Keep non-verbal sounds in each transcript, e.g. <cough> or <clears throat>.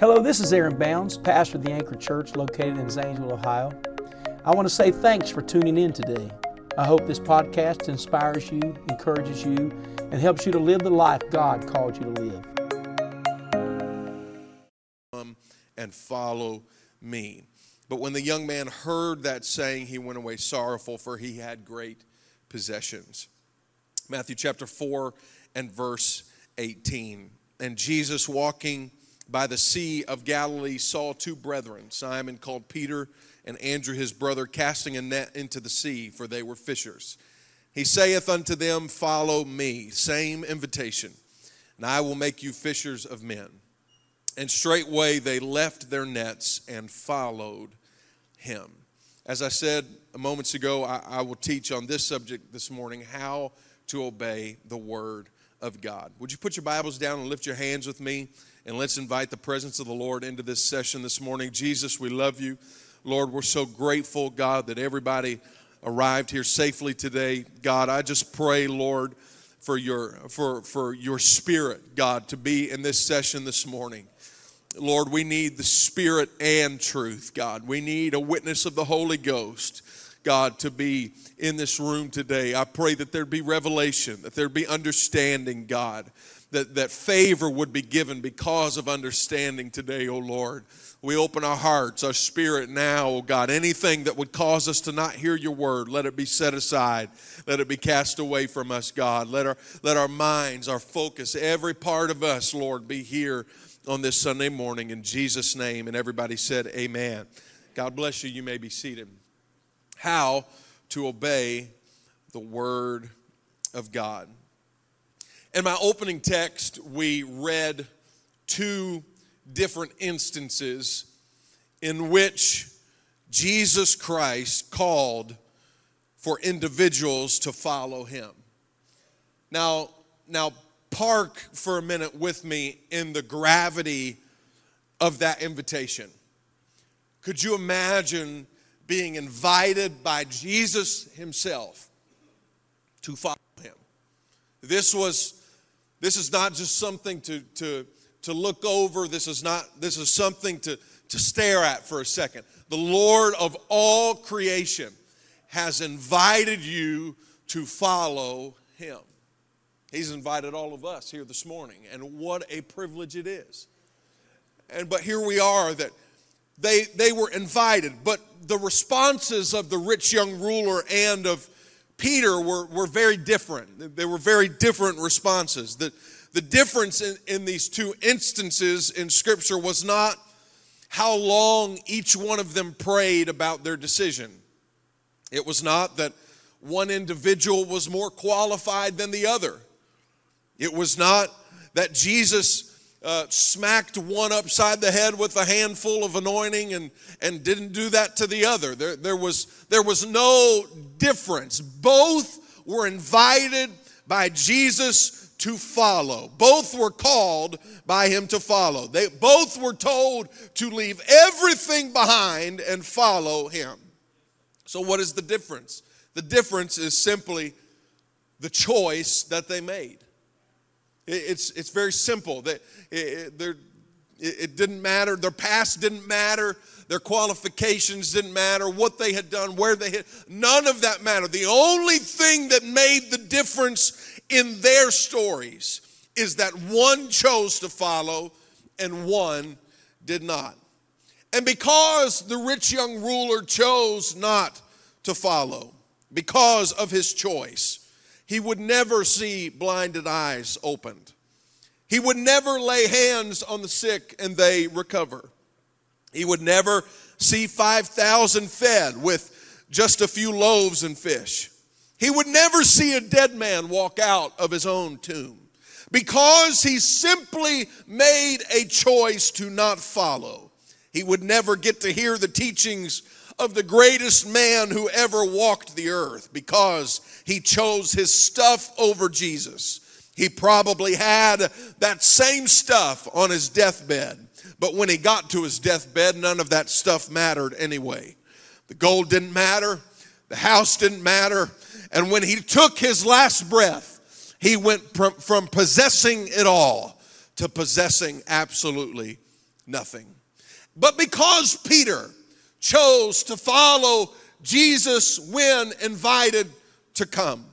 Hello, this is Aaron Bounds, pastor of the Anchor Church located in Zanesville, Ohio. I want to say thanks for tuning in today. I hope this podcast inspires you, encourages you, and helps you to live the life God called you to live. Come and follow me. But when the young man heard that saying, he went away sorrowful, for he had great possessions. Matthew chapter 4 and verse 18. And Jesus walking by the Sea of Galilee saw two brethren, Simon called Peter and Andrew his brother, casting a net into the sea, for they were fishers. He saith unto them, Follow me. Same invitation. And I will make you fishers of men. And straightway they left their nets and followed him. As I said moments ago, I, I will teach on this subject this morning how to obey the word of God. Would you put your Bibles down and lift your hands with me? And let's invite the presence of the Lord into this session this morning. Jesus, we love you. Lord, we're so grateful, God, that everybody arrived here safely today. God, I just pray, Lord, for your for for your spirit, God, to be in this session this morning. Lord, we need the spirit and truth, God. We need a witness of the Holy Ghost. God, to be in this room today. I pray that there'd be revelation, that there'd be understanding, God that, that favor would be given because of understanding today, oh Lord. We open our hearts, our spirit now, oh God. Anything that would cause us to not hear your word, let it be set aside. Let it be cast away from us, God. Let our, let our minds, our focus, every part of us, Lord, be here on this Sunday morning in Jesus' name. And everybody said, Amen. God bless you. You may be seated. How to obey the word of God. In my opening text, we read two different instances in which Jesus Christ called for individuals to follow him. Now, now park for a minute with me in the gravity of that invitation. Could you imagine being invited by Jesus himself to follow him? This was this is not just something to, to, to look over. This is not, this is something to, to stare at for a second. The Lord of all creation has invited you to follow him. He's invited all of us here this morning, and what a privilege it is. And but here we are that they they were invited, but the responses of the rich young ruler and of Peter were, were very different. They were very different responses. The, the difference in, in these two instances in Scripture was not how long each one of them prayed about their decision. It was not that one individual was more qualified than the other. It was not that Jesus uh, smacked one upside the head with a handful of anointing and, and didn't do that to the other. There, there, was, there was no difference. Both were invited by Jesus to follow. Both were called by him to follow. They both were told to leave everything behind and follow him. So, what is the difference? The difference is simply the choice that they made. It's, it's very simple. They, it, it didn't matter. Their past didn't matter. Their qualifications didn't matter. What they had done, where they had, none of that mattered. The only thing that made the difference in their stories is that one chose to follow and one did not. And because the rich young ruler chose not to follow, because of his choice, he would never see blinded eyes opened. He would never lay hands on the sick and they recover. He would never see 5,000 fed with just a few loaves and fish. He would never see a dead man walk out of his own tomb because he simply made a choice to not follow. He would never get to hear the teachings of the greatest man who ever walked the earth because he chose his stuff over Jesus. He probably had that same stuff on his deathbed, but when he got to his deathbed, none of that stuff mattered anyway. The gold didn't matter, the house didn't matter, and when he took his last breath, he went from possessing it all to possessing absolutely nothing. But because Peter chose to follow Jesus when invited to come,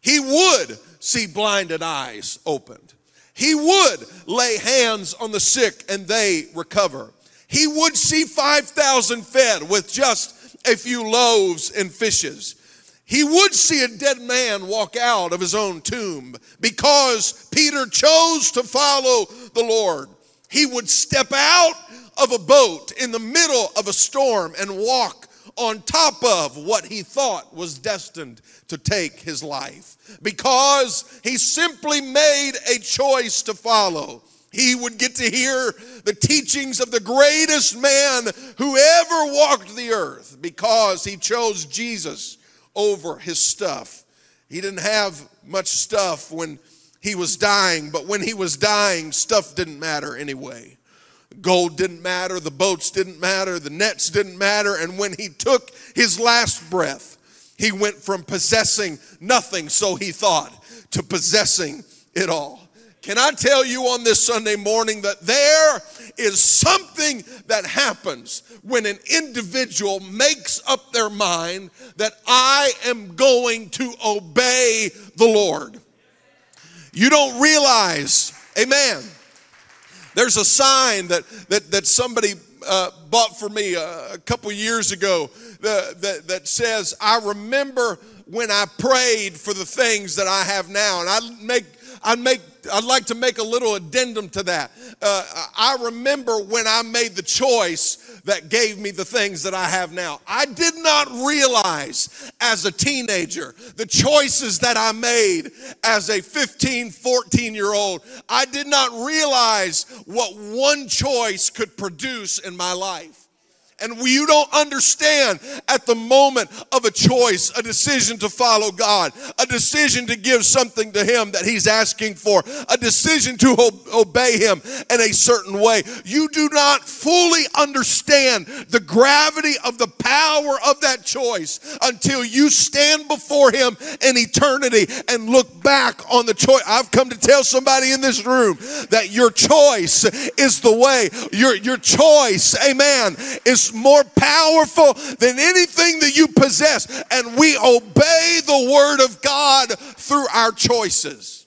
he would see blinded eyes opened. He would lay hands on the sick and they recover. He would see 5,000 fed with just a few loaves and fishes. He would see a dead man walk out of his own tomb because Peter chose to follow the Lord. He would step out of a boat in the middle of a storm and walk on top of what he thought was destined to take his life because he simply made a choice to follow. He would get to hear the teachings of the greatest man who ever walked the earth because he chose Jesus over his stuff. He didn't have much stuff when he was dying, but when he was dying, stuff didn't matter anyway. Gold didn't matter, the boats didn't matter, the nets didn't matter, and when he took his last breath, he went from possessing nothing, so he thought, to possessing it all. Can I tell you on this Sunday morning that there is something that happens when an individual makes up their mind that I am going to obey the Lord? You don't realize, amen. There's a sign that, that, that somebody uh, bought for me a, a couple years ago that, that, that says, I remember when I prayed for the things that I have now. And I make I'd make I'd like to make a little addendum to that. Uh, I remember when I made the choice that gave me the things that I have now. I did not realize as a teenager the choices that I made as a 15, 14 year old. I did not realize what one choice could produce in my life and you don't understand at the moment of a choice, a decision to follow God, a decision to give something to Him that He's asking for, a decision to obey Him in a certain way, you do not fully understand the gravity of the power of that choice until you stand before Him in eternity and look back on the choice. I've come to tell somebody in this room that your choice is the way. Your, your choice, amen, is more powerful than anything that you possess. And we obey the word of God through our choices.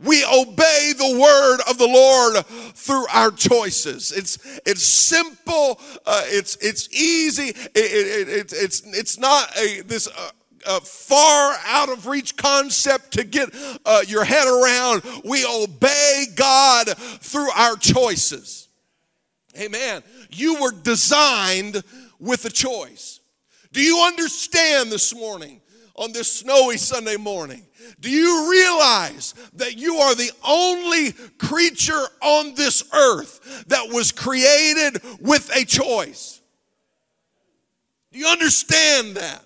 We obey the word of the Lord through our choices. It's it's simple. Uh, it's it's easy. It, it, it, it's it's not a this. Uh, uh, far out of reach concept to get uh, your head around. We obey God through our choices. Amen. You were designed with a choice. Do you understand this morning, on this snowy Sunday morning? Do you realize that you are the only creature on this earth that was created with a choice? Do you understand that?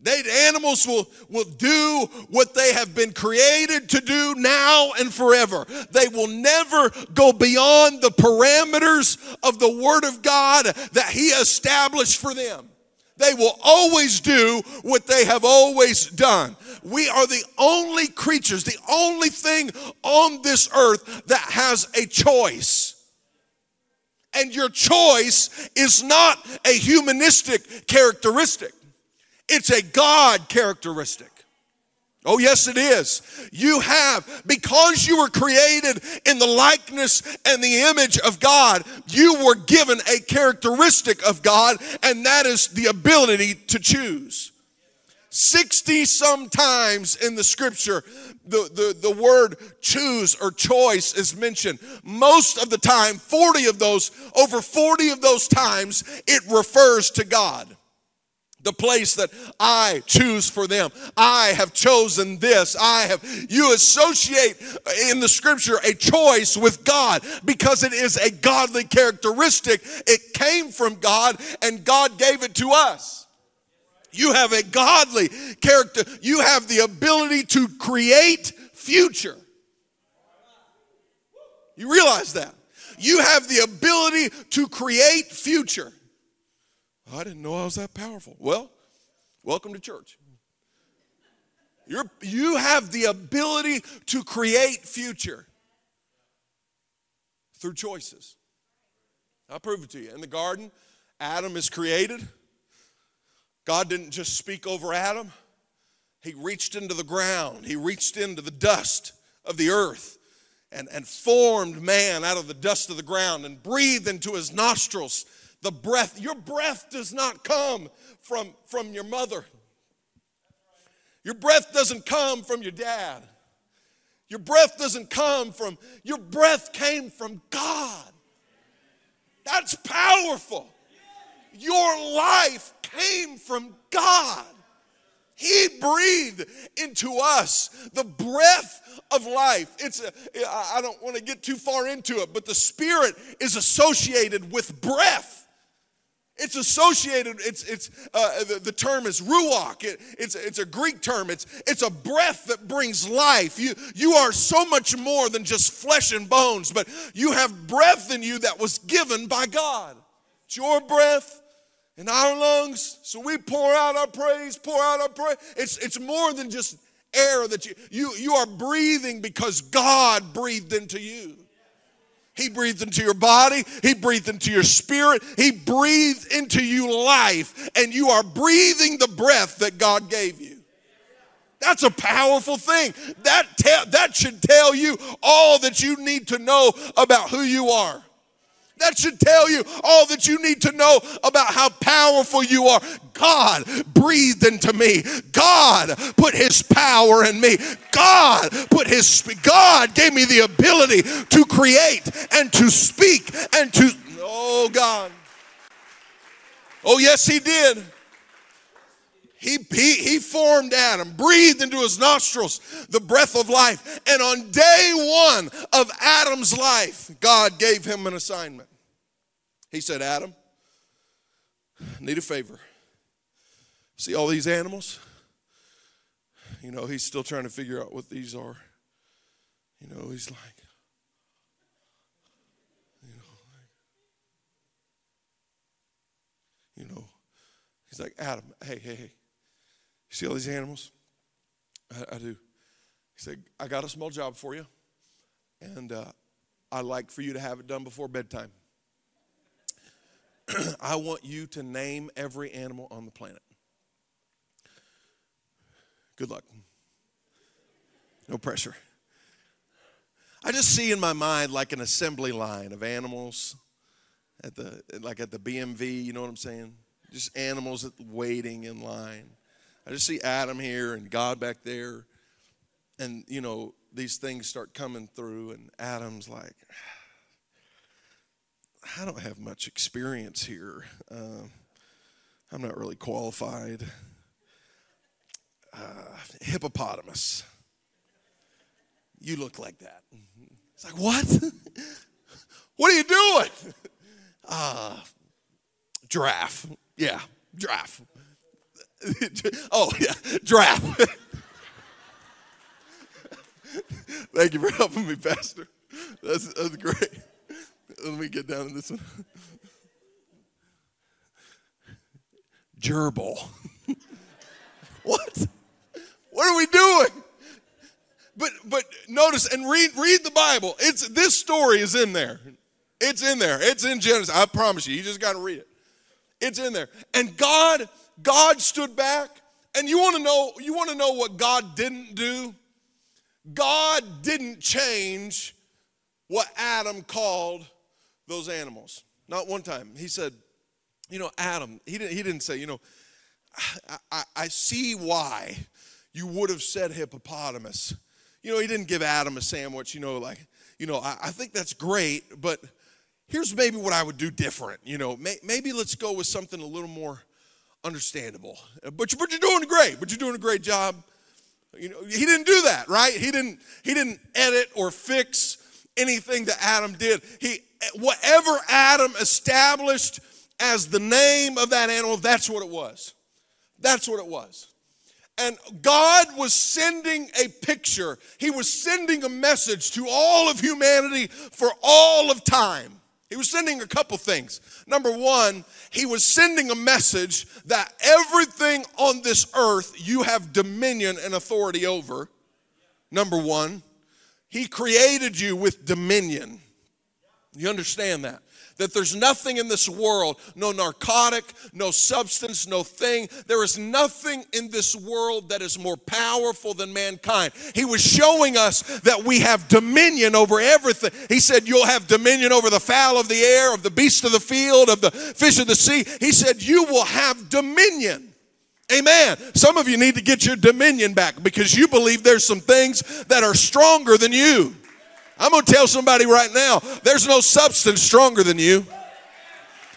They, animals will, will do what they have been created to do now and forever. They will never go beyond the parameters of the Word of God that He established for them. They will always do what they have always done. We are the only creatures, the only thing on this earth that has a choice. And your choice is not a humanistic characteristic. It's a God characteristic. Oh, yes, it is. You have, because you were created in the likeness and the image of God, you were given a characteristic of God, and that is the ability to choose. 60 sometimes in the scripture, the, the, the word choose or choice is mentioned. Most of the time, 40 of those, over 40 of those times, it refers to God the place that I choose for them. I have chosen this. I have, you associate in the scripture a choice with God because it is a godly characteristic. It came from God and God gave it to us. You have a godly character, you have the ability to create future. You realize that? You have the ability to create future. Oh, I didn't know I was that powerful. Well, welcome to church. You're, you have the ability to create future through choices. I'll prove it to you. In the garden, Adam is created. God didn't just speak over Adam, He reached into the ground, He reached into the dust of the earth and, and formed man out of the dust of the ground and breathed into his nostrils the breath. Your breath does not come from, from your mother, your breath doesn't come from your dad. Your breath doesn't come from, your breath came from God. That's powerful. Your life came from God. He breathed into us the breath of life. It's a, I don't want to get too far into it, but the spirit is associated with breath. It's associated, it's, it's, uh, the, the, term is ruach. It, it's, it's a Greek term. It's, it's a breath that brings life. You, you are so much more than just flesh and bones, but you have breath in you that was given by God. It's your breath in our lungs. So we pour out our praise, pour out our praise. It's, it's more than just air that you, you, you are breathing because God breathed into you. He breathed into your body. He breathed into your spirit. He breathed into you life, and you are breathing the breath that God gave you. That's a powerful thing. That, te- that should tell you all that you need to know about who you are. That should tell you all that you need to know about how powerful you are. God breathed into me. God put his power in me. God put his God gave me the ability to create and to speak and to Oh God. Oh yes he did. He, he, he formed Adam, breathed into his nostrils the breath of life. And on day one of Adam's life, God gave him an assignment. He said, Adam, need a favor. See all these animals? You know, he's still trying to figure out what these are. You know, he's like, you know, like, you know, he's like, Adam, hey, hey, hey. See all these animals? I, I do. He said, I got a small job for you, and uh, I'd like for you to have it done before bedtime. <clears throat> I want you to name every animal on the planet. Good luck. No pressure. I just see in my mind like an assembly line of animals at the like at the BMV, you know what I'm saying? Just animals waiting in line. I just see Adam here and God back there. And you know, these things start coming through and Adam's like I don't have much experience here. Uh, I'm not really qualified. Uh, hippopotamus. You look like that. It's like, what? <laughs> what are you doing? <laughs> Uh, giraffe. Yeah, giraffe. <laughs> oh, yeah, giraffe. Thank you for helping me, Pastor. That's, that's great. Let me get down to this one. Gerbil. <laughs> what? What are we doing? But but notice and read read the Bible. It's this story is in there. It's in there. It's in Genesis. I promise you. You just got to read it. It's in there. And God God stood back. And you want to know you want to know what God didn't do? God didn't change what Adam called those animals. Not one time. He said, you know, Adam, he didn't, he didn't say, you know, I, I, I see why you would have said hippopotamus. You know, he didn't give Adam a sandwich, you know, like, you know, I, I think that's great, but here's maybe what I would do different. You know, may, maybe let's go with something a little more understandable. Uh, but, you, but you're doing great, but you're doing a great job. You know, he didn't do that, right? He didn't, he didn't edit or fix anything that Adam did. He eh, whatever Adam established as the name of that animal, that's what it was. That's what it was. And God was sending a picture, He was sending a message to all of humanity for all of time. He was sending a couple things. Number one, He was sending a message that everything on this earth you have dominion and authority over. Number one, He created you with dominion. You understand that? That there's nothing in this world, no narcotic, no substance, no thing. There is nothing in this world that is more powerful than mankind. He was showing us that we have dominion over everything. He said, You'll have dominion over the fowl of the air, of the beast of the field, of the fish of the sea. He said, You will have dominion. Amen. Some of you need to get your dominion back because you believe there's some things that are stronger than you. I'm going to tell somebody right now there's no substance stronger than you,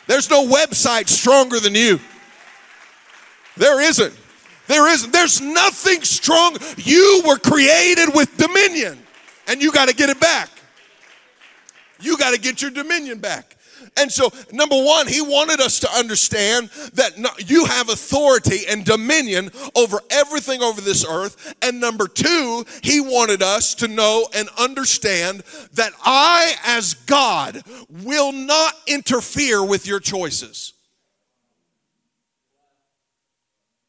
there's no website stronger than you. There isn't. There isn't. There's nothing strong. You were created with dominion, and you got to get it back. You got to get your dominion back. And so, number one, he wanted us to understand that you have authority and dominion over everything over this earth. And number two, he wanted us to know and understand that I, as God, will not interfere with your choices.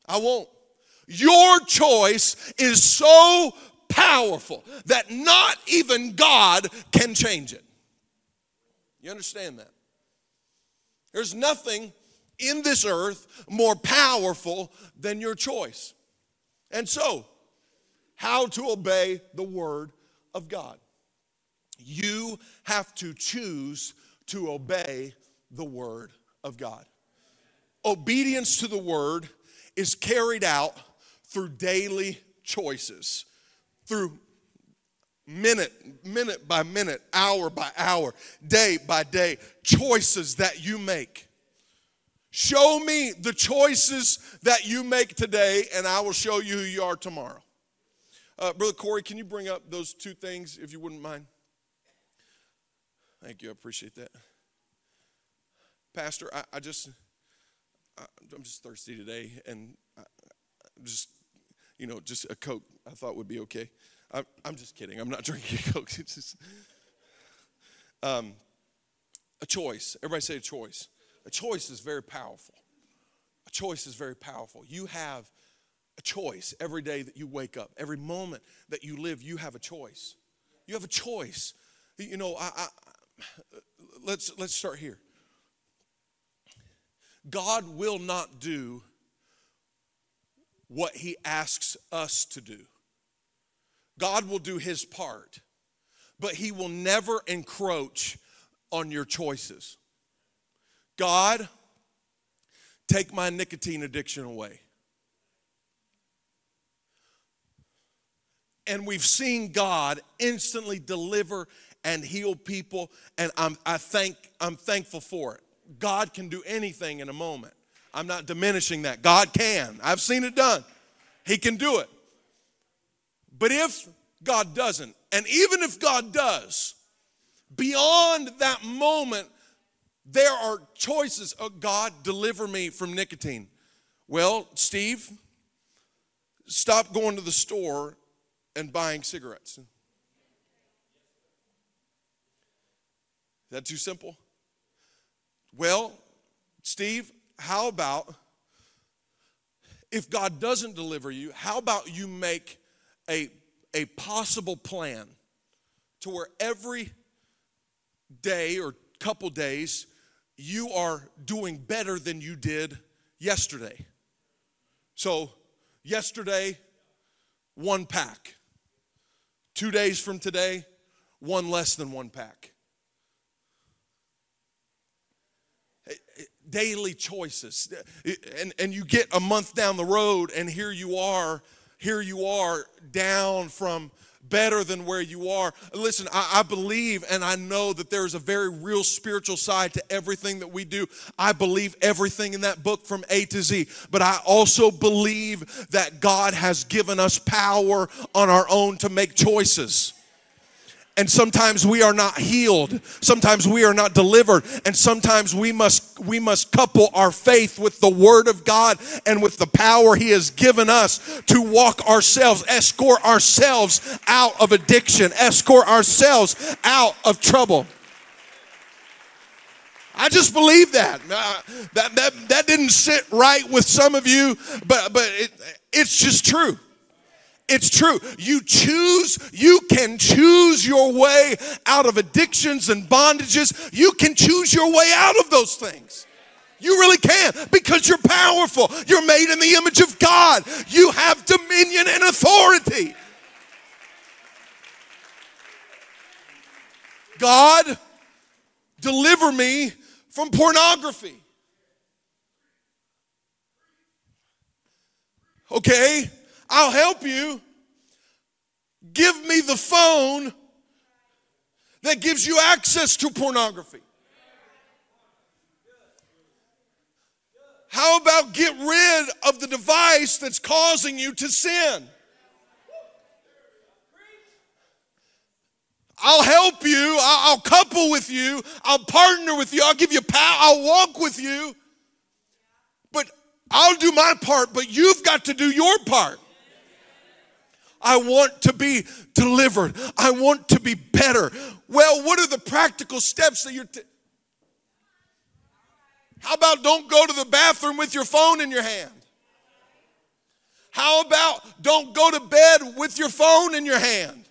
I won't. Your choice is so powerful that not even God can change it. You understand that? There's nothing in this earth more powerful than your choice. And so, how to obey the word of God. You have to choose to obey the word of God. Obedience to the word is carried out through daily choices, through minute, minute by minute, hour by hour, day by day, choices that you make. Show me the choices that you make today, and I will show you who you are tomorrow. Uh, Brother Corey, can you bring up those two things if you wouldn't mind? Thank you, I appreciate that. Pastor, I, I just, I, am just thirsty today, and I, just, you know, just a Coke I thought would be okay. I'm, I'm just kidding. I'm not <laughs> drinking Coke. It's just um, a choice. Everybody say a choice. A choice is very powerful. A choice is very powerful. You have a choice every day that you wake up. Every moment that you live, you have a choice. You have a choice. You know, I, I, let's let's start here. God will not do what he asks us to do. God will do his part, but he will never encroach on your choices. God, take my nicotine addiction away. And we've seen God instantly deliver and heal people, and I'm, I thank, I'm thankful for it. God can do anything in a moment. I'm not diminishing that. God can. I've seen it done. He can do it. But if God doesn't, and even if God does, beyond that moment, there are choices. Oh, God, deliver me from nicotine. Well, Steve, stop going to the store and buying cigarettes. Is that too simple? Well, Steve, how about if God doesn't deliver you, how about you make a, a possible plan to where every day or couple days you are doing better than you did yesterday. So, yesterday, one pack. Two days from today, one less than one pack. Eh, eh, daily choices. Eh, and, and you get a month down the road, and here you are here you are down from better than where you are. Listen, I, I, believe and I know that there is a very real spiritual side to everything that we do. I believe everything in that book from A to Z, but I also believe that God has given us power on our own to make choices. And sometimes we are not healed. Sometimes we are not delivered. And sometimes we must we must couple our faith with the word of God and with the power he has given us to walk ourselves, escort ourselves out of addiction, escort ourselves out of trouble. I just believe that. Uh, that, that. that didn't sit right with some of you, but, but it, it's just true. It's true. You choose, you can choose your way out of addictions and bondages. You can choose your way out of those things. You really can because you're powerful. You're made in the image of God. You have dominion and authority. God, deliver me from pornography. Okay, I'll help you. Give me the phone that gives you access to pornography. How about get rid of the device that's causing you to sin? I'll help you. I'll couple with you. I'll partner with you. I'll give you power. I'll walk with you. But I'll do my part, but you've got to do your part. I want to be delivered. I want to be better. Well, what are the practical steps that you're t- How about don't go to the bathroom with your phone in your hand? How about don't go to bed with your phone in your hand?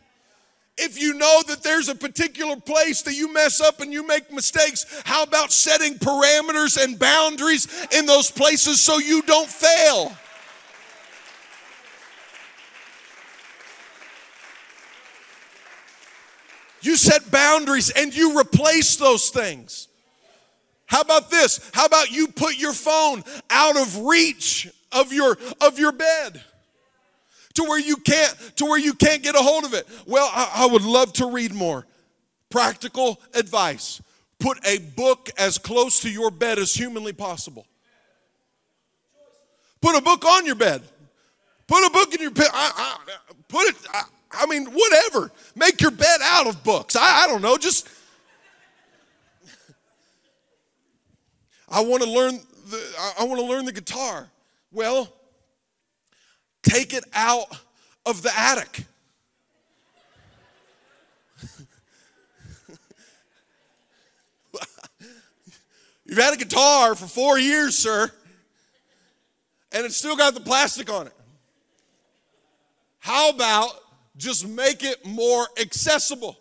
If you know that there's a particular place that you mess up and you make mistakes, how about setting parameters and boundaries in those places so you don't fail? You set boundaries and you replace those things. How about this? How about you put your phone out of reach of your of your bed? To where you can't to where you can't get a hold of it. Well, I, I would love to read more. Practical advice. Put a book as close to your bed as humanly possible. Put a book on your bed. Put a book in your bed. I, I, put it. I, I mean, whatever. Make your bed out of books. I, I don't know. Just. I want to learn the. I want to learn the guitar. Well, take it out of the attic. <laughs> You've had a guitar for four years, sir, and it's still got the plastic on it. How about just make it more accessible.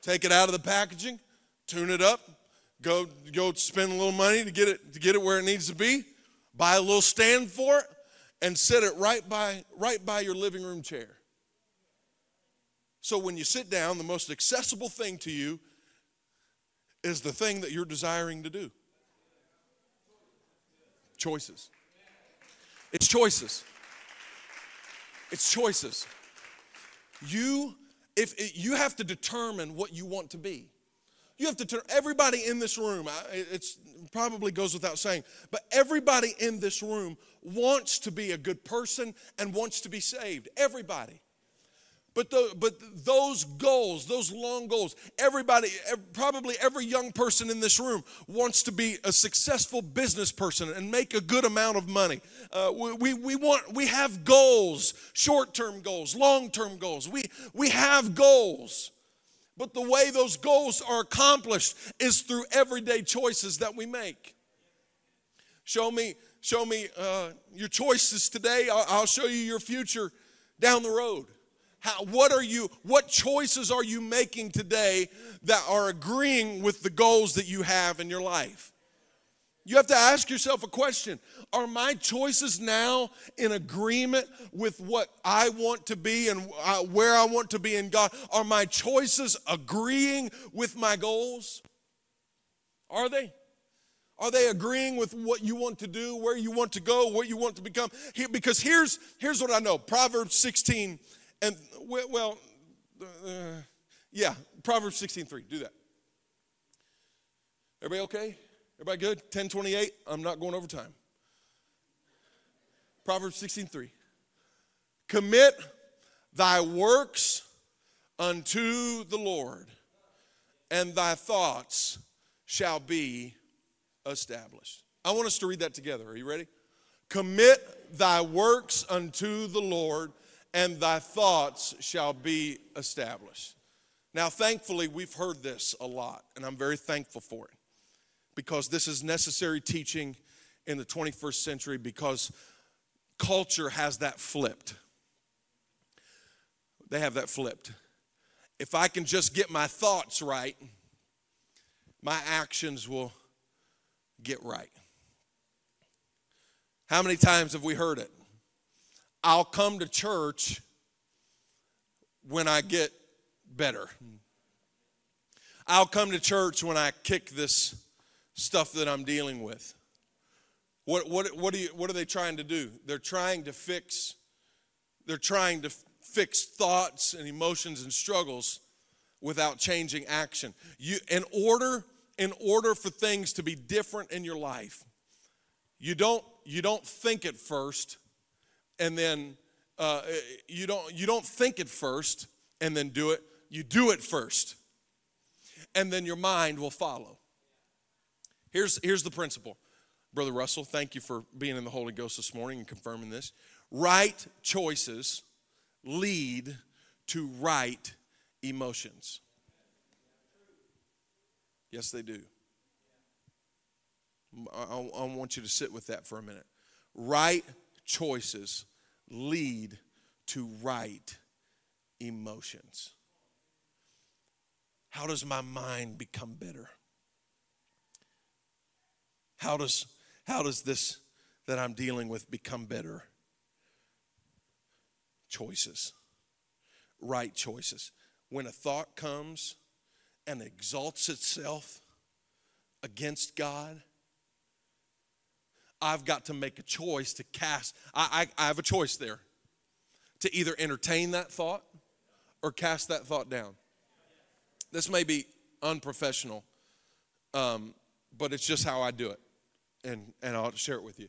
Take it out of the packaging, tune it up, go go spend a little money to get it to get it where it needs to be, buy a little stand for it, and set it right by right by your living room chair. So when you sit down, the most accessible thing to you is the thing that you're desiring to do. Choices. It's choices. It's choices. You, if you have to determine what you want to be. You have to, turn everybody in this room, it's probably goes without saying, but everybody in this room wants to be a good person and wants to be saved. Everybody. But, the, but those goals, those long goals, everybody, probably every young person in this room wants to be a successful business person and make a good amount of money. Uh, we, we, want, we have goals, short term goals, long term goals. We, we have goals. But the way those goals are accomplished is through everyday choices that we make. Show me, show me uh, your choices today. I'll, I'll show you your future down the road. How, what are you what choices are you making today that are agreeing with the goals that you have in your life? You have to ask yourself a question. Are my choices now in agreement with what i want to be and uh, where i want to be in god? Are my choices agreeing with my goals? Are they? Are they agreeing with what you want to do where you want to go what you want to become? Here, because here's here's what i know. Proverbs 16 and well, uh, yeah, Proverbs 16:3. Do that. Everybody okay? Everybody good? 1028. I'm not going over time. Proverbs 16:3. Commit thy works unto the Lord, and thy thoughts shall be established. I want us to read that together. Are you ready? Commit thy works unto the Lord, and thy thoughts shall be established. Now, thankfully, we've heard this a lot, and I'm very thankful for it because this is necessary teaching in the 21st century because culture has that flipped. they have that flipped. If I can just get my thoughts right, my actions will get right. How many times have we heard it? I'll come to church when I get better. I'll come to church when I kick this stuff that I'm dealing with. What, what, what, you, what are they trying to do? They're trying to fix, they're trying to fix thoughts and emotions and struggles without changing action. You, in order, in order for things to be different in your life, you don't, you don't think it first and then uh, you, don't, you don't think it first and then do it. You do it first. And then your mind will follow. Here's, here's the principle. Brother Russell, thank you for being in the Holy Ghost this morning and confirming this. Right choices lead to right emotions. Yes, they do. I, I, want you to sit with that for a minute. Right choices lead to right emotions. How does my mind become better? How does, how does this that I'm dealing with become better? Choices, right choices. When a thought comes and exalts itself against God, I've got to make a choice to cast. I, I, I have a choice there to either entertain that thought or cast that thought down. This may be unprofessional, um, but it's just how I do it. And, and I'll share it with you.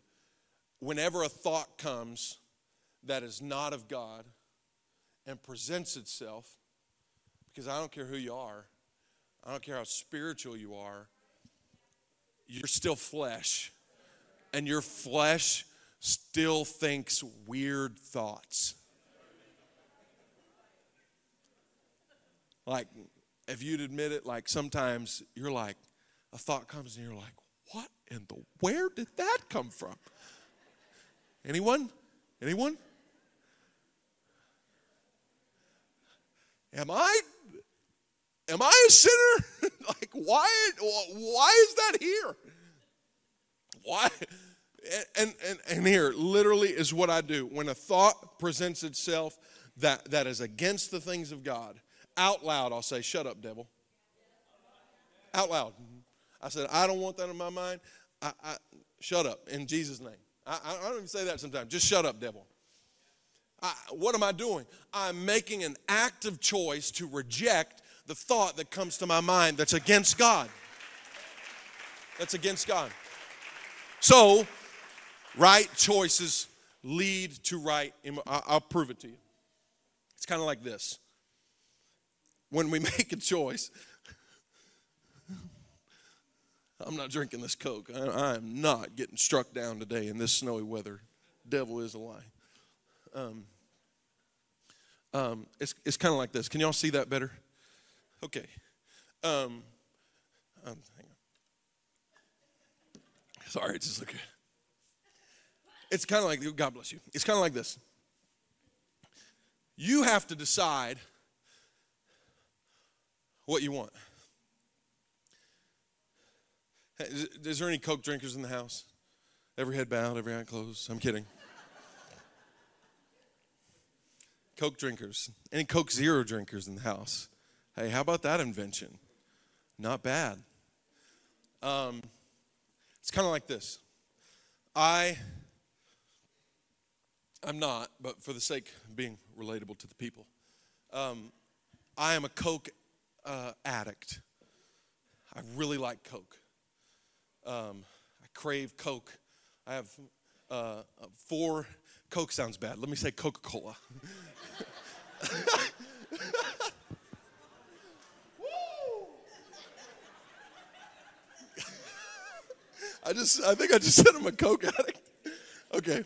Whenever a thought comes that is not of God and presents itself, because I don't care who you are, I don't care how spiritual you are, you're still flesh and your flesh still thinks weird thoughts. Like, if you'd admit it, like sometimes you're like, a thought comes and you're like, what in the, where did that come from? Anyone? Anyone? Am I am I a sinner? <laughs> like why why is that here? Why? And, and, and here, literally, is what I do. When a thought presents itself that, that is against the things of God, out loud, I'll say, Shut up, devil. Out loud. I said, I don't want that in my mind. I, I shut up in Jesus' name. I, I, don't even say that sometimes. Just shut up, devil. I, what am I doing? I'm making an active choice to reject the thought that comes to my mind that's against God. That's against God. So, right choices lead to right. I'll prove it to you. It's kind of like this. When we <laughs> make a choice, I'm not drinking this Coke. I, I, am not getting struck down today in this snowy weather. Devil is a lie. Um, um, it's it's kind of like this. Can y'all see that better? Okay. Um, um, Sorry, it's just okay. It's kind of like, God bless you. It's kind of like this. You have to decide what you want. Is, is there any Coke drinkers in the house? Every head bowed, every eye closed. I'm kidding. Coke drinkers. Any Coke Zero drinkers in the house? Hey, how about that invention? Not bad. Um, it's kind of like this. I, I'm not, but for the sake of being relatable to the people, um, I am a Coke uh, addict. I really like Coke. Um, I crave Coke. I have uh, four. Coke sounds bad. Let me say Coca Cola. <laughs> I just, I think I just <laughs> said I'm a coke addict. Okay.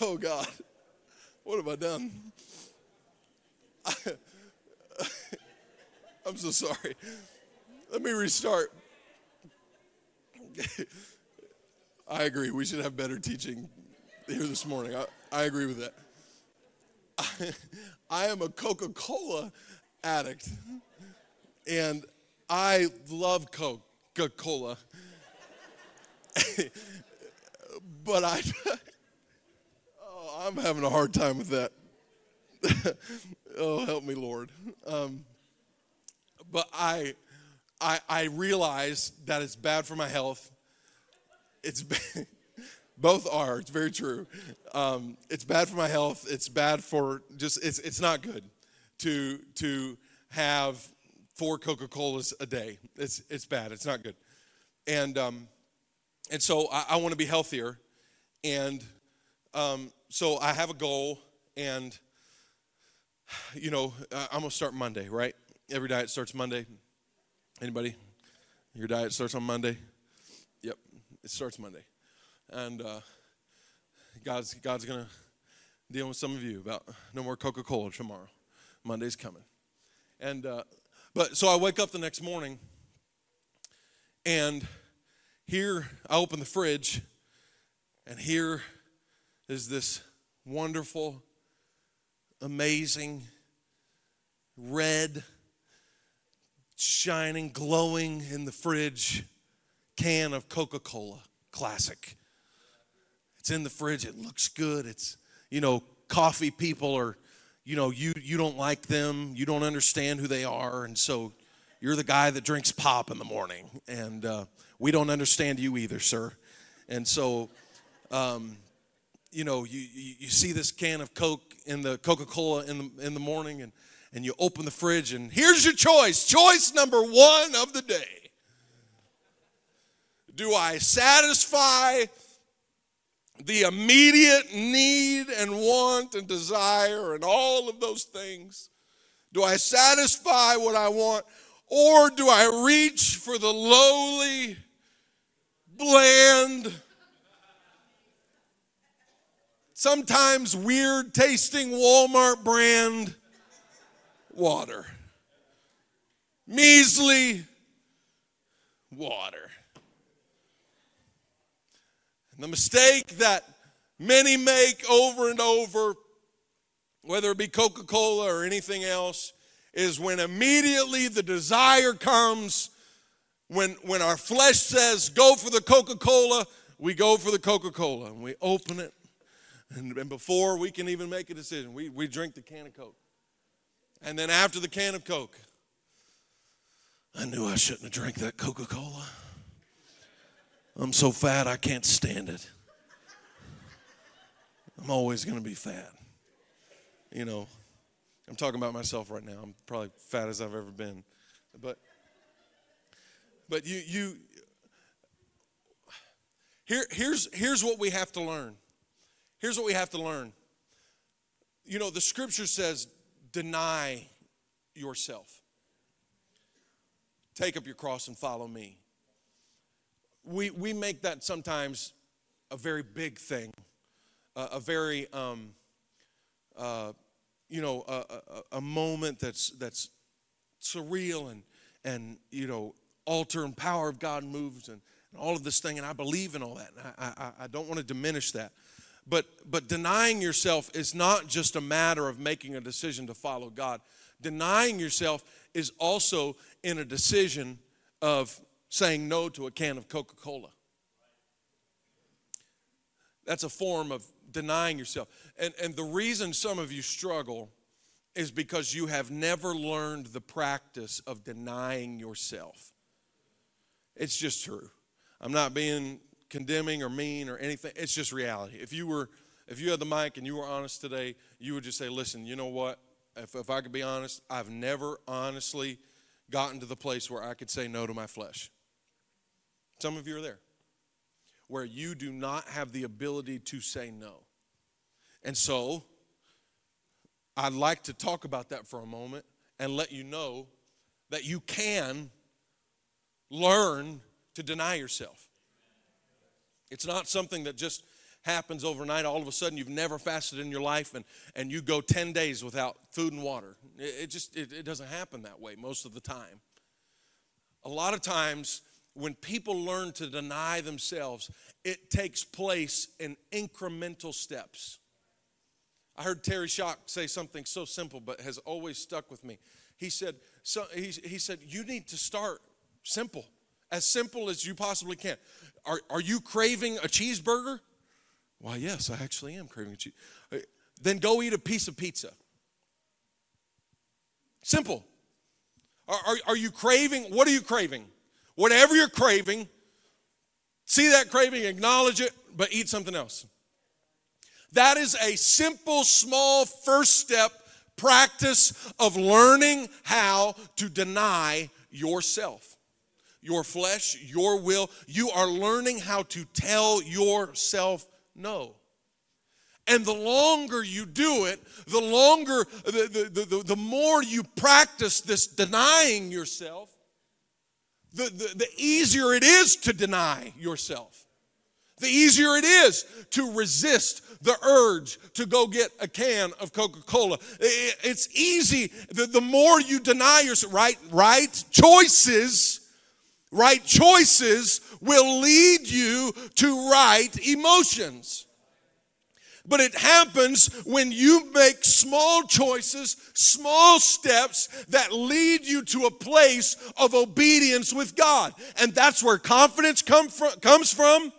Oh God, what have I done? I, <laughs> I'm so sorry. Let me restart. <laughs> I agree. We should have better teaching here this morning. I, I agree with that. I, I am a Coca Cola addict. And I love Coca Cola. <laughs> but I, <laughs> oh, I'm having a hard time with that. <laughs> oh, help me, Lord. Um, but I, I, I realize that it's bad for my health. It's bad. both are. It's very true. Um, it's bad for my health. It's bad for just. It's it's not good to to have four Coca Colas a day. It's it's bad. It's not good. And um, and so I, I want to be healthier, and um, so I have a goal, and you know I'm gonna start Monday, right? Every diet starts Monday. Anybody? Your diet starts on Monday? Yep, it starts Monday. And uh, God's, God's to deal with some of you about no more Coca Cola tomorrow. Monday's coming. And, uh, but so I wake up the next morning and here I open the fridge and here is this wonderful, amazing, red, shining, glowing in the fridge can of Coca Cola Classic. It's in the fridge, it looks good. It's, you know, coffee people are, you know, you, you don't like them, you don't understand who they are, and so you're the guy that drinks pop in the morning, and uh, we don't understand you either, sir. And so, um, you know, you, you, see this can of Coke in the Coca Cola in the, in the morning, and and you open the fridge, and here's your choice. Choice number one of the day. Do I satisfy the immediate need and want and desire and all of those things? Do I satisfy what I want? Or do I reach for the lowly, bland, sometimes weird tasting Walmart brand water. Measly water. And the mistake that many make over and over, whether it be Coca Cola or anything else, is when immediately the desire comes, when, when our flesh says, go for the Coca Cola, we go for the Coca Cola and we open it. And, and before we can even make a decision, we, we drink the can of Coke. And then after the can of Coke, I knew I shouldn't have drank that Coca Cola. I'm so fat I can't stand it. I'm always going to be fat. You know, I'm talking about myself right now. I'm probably fat as I've ever been. But but you you here here's here's what we have to learn. Here's what we have to learn. You know, the scripture says deny yourself. Take up your cross and follow me. We, we make that sometimes a very big thing, a, a very, um, uh, you know, a, a, a, moment that's, that's surreal and, and, you know, altar and power of God moves and, and all of this thing. And I believe in all that. I, I, I don't want to diminish that. But, but denying yourself is not just a matter of making a decision to follow God. Denying yourself is also in a decision of saying no to a can of Coca Cola. That's a form of denying yourself. And, and the reason some of you struggle is because you have never learned the practice of denying yourself. It's just true. I'm not being condemning or mean or anything. It's just reality. If you were, if you had the mic and you were honest today, you would just say, "Listen, you know what? If, if I could be honest, I've never honestly gotten to the place where I could say no to my flesh." Some of you are there, where you do not have the ability to say no, and so I'd like to talk about that for a moment and let you know that you can learn to deny yourself. It's not something that just happens overnight. All of a sudden, you've never fasted in your life and, and you go 10 days without food and water. It, it just it, it doesn't happen that way most of the time. A lot of times, when people learn to deny themselves, it takes place in incremental steps. I heard Terry Shock say something so simple but has always stuck with me. He said, so, he, he said, You need to start simple, as simple as you possibly can. Are, are you craving a cheeseburger? Why, yes, I actually am craving a cheese. Uh, then go eat a piece of pizza. Simple. Are, are, are you craving? What are you craving? Whatever you're craving, see that craving, acknowledge it, but eat something else. That is a simple, small first step practice of learning how to deny yourself, your flesh, your will. You are learning how to tell yourself no. And the longer you do it, the longer, the, the, the, the more you practice this denying yourself, the, the, the easier it is to deny yourself. The easier it is to resist the urge to go get a can of Coca Cola. It's easy. The more you deny yourself, right, right choices, right choices will lead you to right emotions. But it happens when you make small choices, small steps that lead you to a place of obedience with God. And that's where confidence come from, comes from.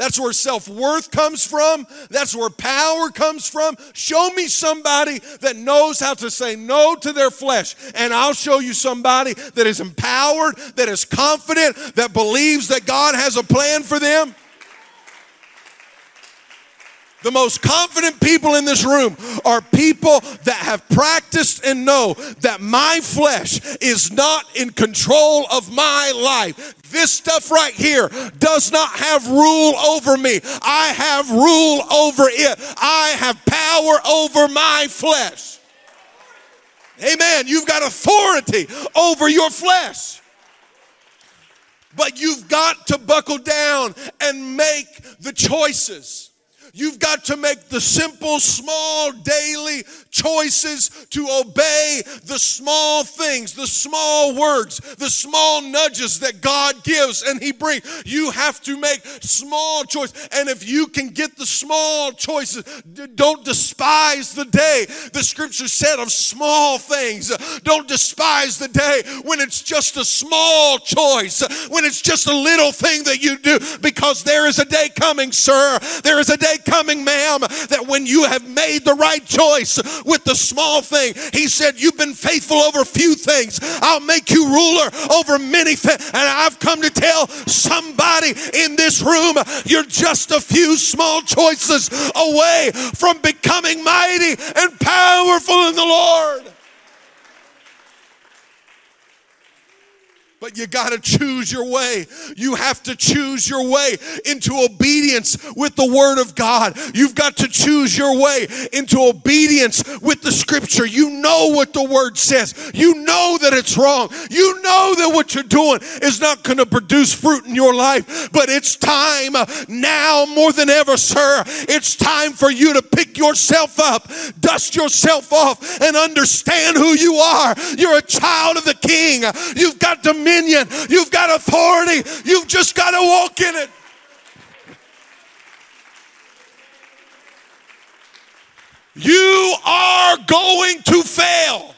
That's where self worth comes from. That's where power comes from. Show me somebody that knows how to say no to their flesh, and I'll show you somebody that is empowered, that is confident, that believes that God has a plan for them. The most confident people in this room are people that have practiced and know that my flesh is not in control of my life. This stuff right here does not have rule over me. I have rule over it. I have power over my flesh. Amen. You've got authority over your flesh. But you've got to buckle down and make the choices. You've got to make the simple, small, daily choices to obey the small things, the small words, the small nudges that God gives and He brings. You have to make small choices. And if you can get the small choices, don't despise the day. The scripture said of small things, don't despise the day when it's just a small choice, when it's just a little thing that you do, because there is a day coming, sir. There is a day coming, ma'am, that when you have made the right choice with the small thing, He said, You've been faithful over few things. I'll make you ruler over many things. And I've come to tell somebody in this room, you're just a few small choices away from becoming mighty and powerful in the Lord. But you got to choose your way. You have to choose your way into obedience with the Word of God. You've got to choose your way into obedience with the Scripture. You know what the Word says. You know that it's wrong. You know that what you're doing is not going to produce fruit in your life. But it's time now more than ever, sir. It's time for you to pick yourself up, dust yourself off, and understand who you are. You're a child of the King. You've got to dominion, you've got authority, you've just got to walk in it. You are going to fail.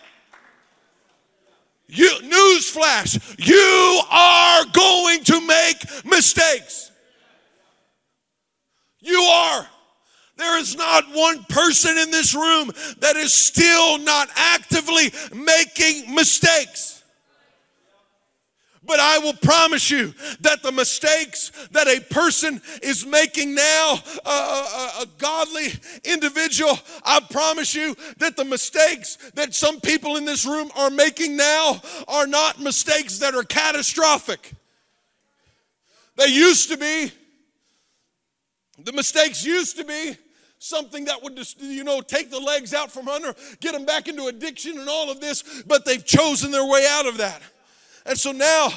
You, newsflash, you are going to make mistakes. You are. There is not one person in this room that is still not actively making mistakes. But I will promise you that the mistakes that a person is making now, a, a, a, godly individual, I promise you that the mistakes that some people in this room are making now are not mistakes that are catastrophic. They used to be. The mistakes used to be something that would just, you know, take the legs out from under, get them back into addiction and all of this, but they've chosen their way out of that. And so now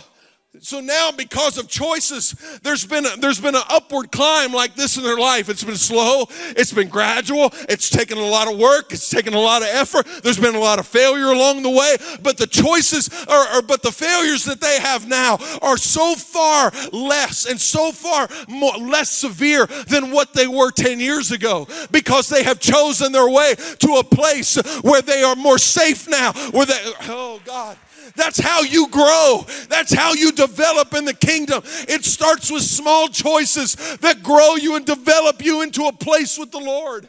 So now, because of choices, there's been a, there's been an upward climb like this in their life. It's been slow, it's been gradual, it's taken a lot of work, it's taken a lot of effort. There's been a lot of failure along the way, but the choices are, but the failures that they have now are so far less and so far more, less severe than what they were 10 years ago because they have chosen their way to a place where they are more safe now. Where they, oh God. That's how you grow. That's how you develop in the kingdom. It starts with small choices that grow you and develop you into a place with the Lord.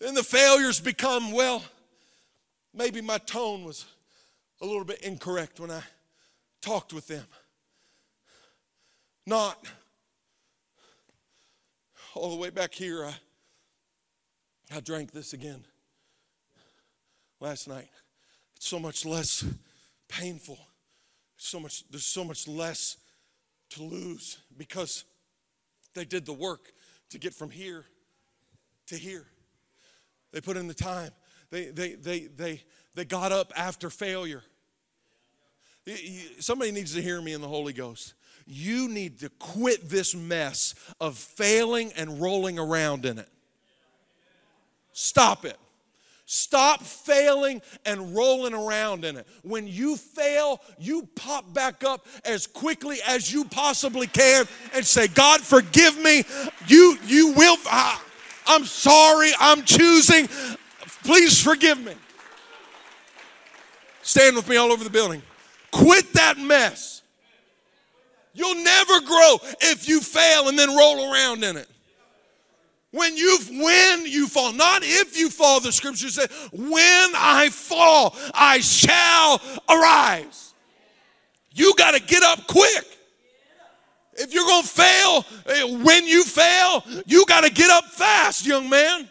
Then the failures become, well, maybe my tone was a little bit incorrect when I talked with them. Not all the way back here, I, I drank this again last night. It's so much less painful. So much, there's so much less to lose because they did the work to get from here to here. They put in the time. They, they, they, they, they got up after failure. Somebody needs to hear me in the Holy Ghost. You need to quit this mess of failing and rolling around in it. Stop it. Stop failing and rolling around in it. When you fail, you pop back up as quickly as you possibly can and say, God, forgive me. You, you will. I, I'm sorry. I'm choosing. Please forgive me. Stand with me all over the building. Quit that mess. You'll never grow if you fail and then roll around in it. When you when you fall, not if you fall, the scripture says, when I fall, I shall arise. You got to get up quick. If you're going to fail, eh, when you fail, you got to get up fast, young man.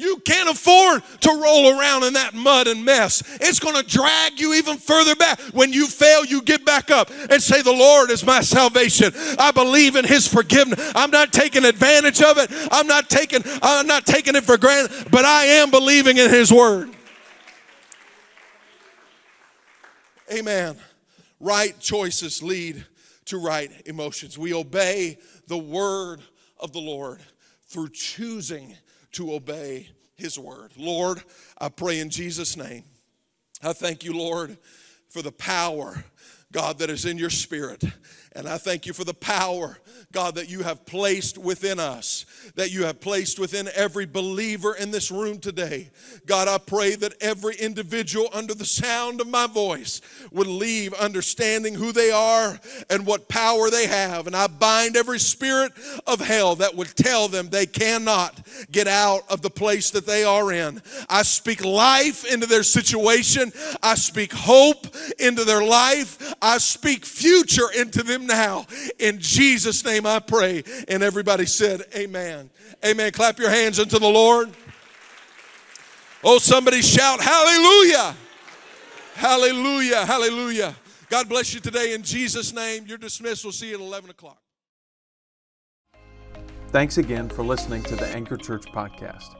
You can't afford to roll around in that mud and mess. It's going to drag you even further back. When you fail, you get back up and say, The Lord is my salvation. I believe in his forgiveness. I'm not taking advantage of it. I'm not taking, I'm not taking it for granted, but I am believing in his word. Amen. Right choices lead to right emotions. We obey the word of the Lord through choosing to obey his word. Lord, I pray in Jesus' name. I thank you, Lord, for the power, God, that is in your spirit. And I thank you for the power God, that you have placed within us, that you have placed within every believer in this room today. God, I pray that every individual under the sound of my voice would leave understanding who they are and what power they have. And I bind every spirit of hell that would tell them they cannot get out of the place that they are in. I speak life into their situation, I speak hope into their life, I speak future into them now. In Jesus' name, I pray. And everybody said, Amen. Amen. Clap your hands unto the Lord. Oh, somebody shout, Hallelujah! Hallelujah! Hallelujah! God bless you today in Jesus' name. You're dismissed. We'll see you at 11 o'clock. Thanks again for listening to the Anchor Church podcast.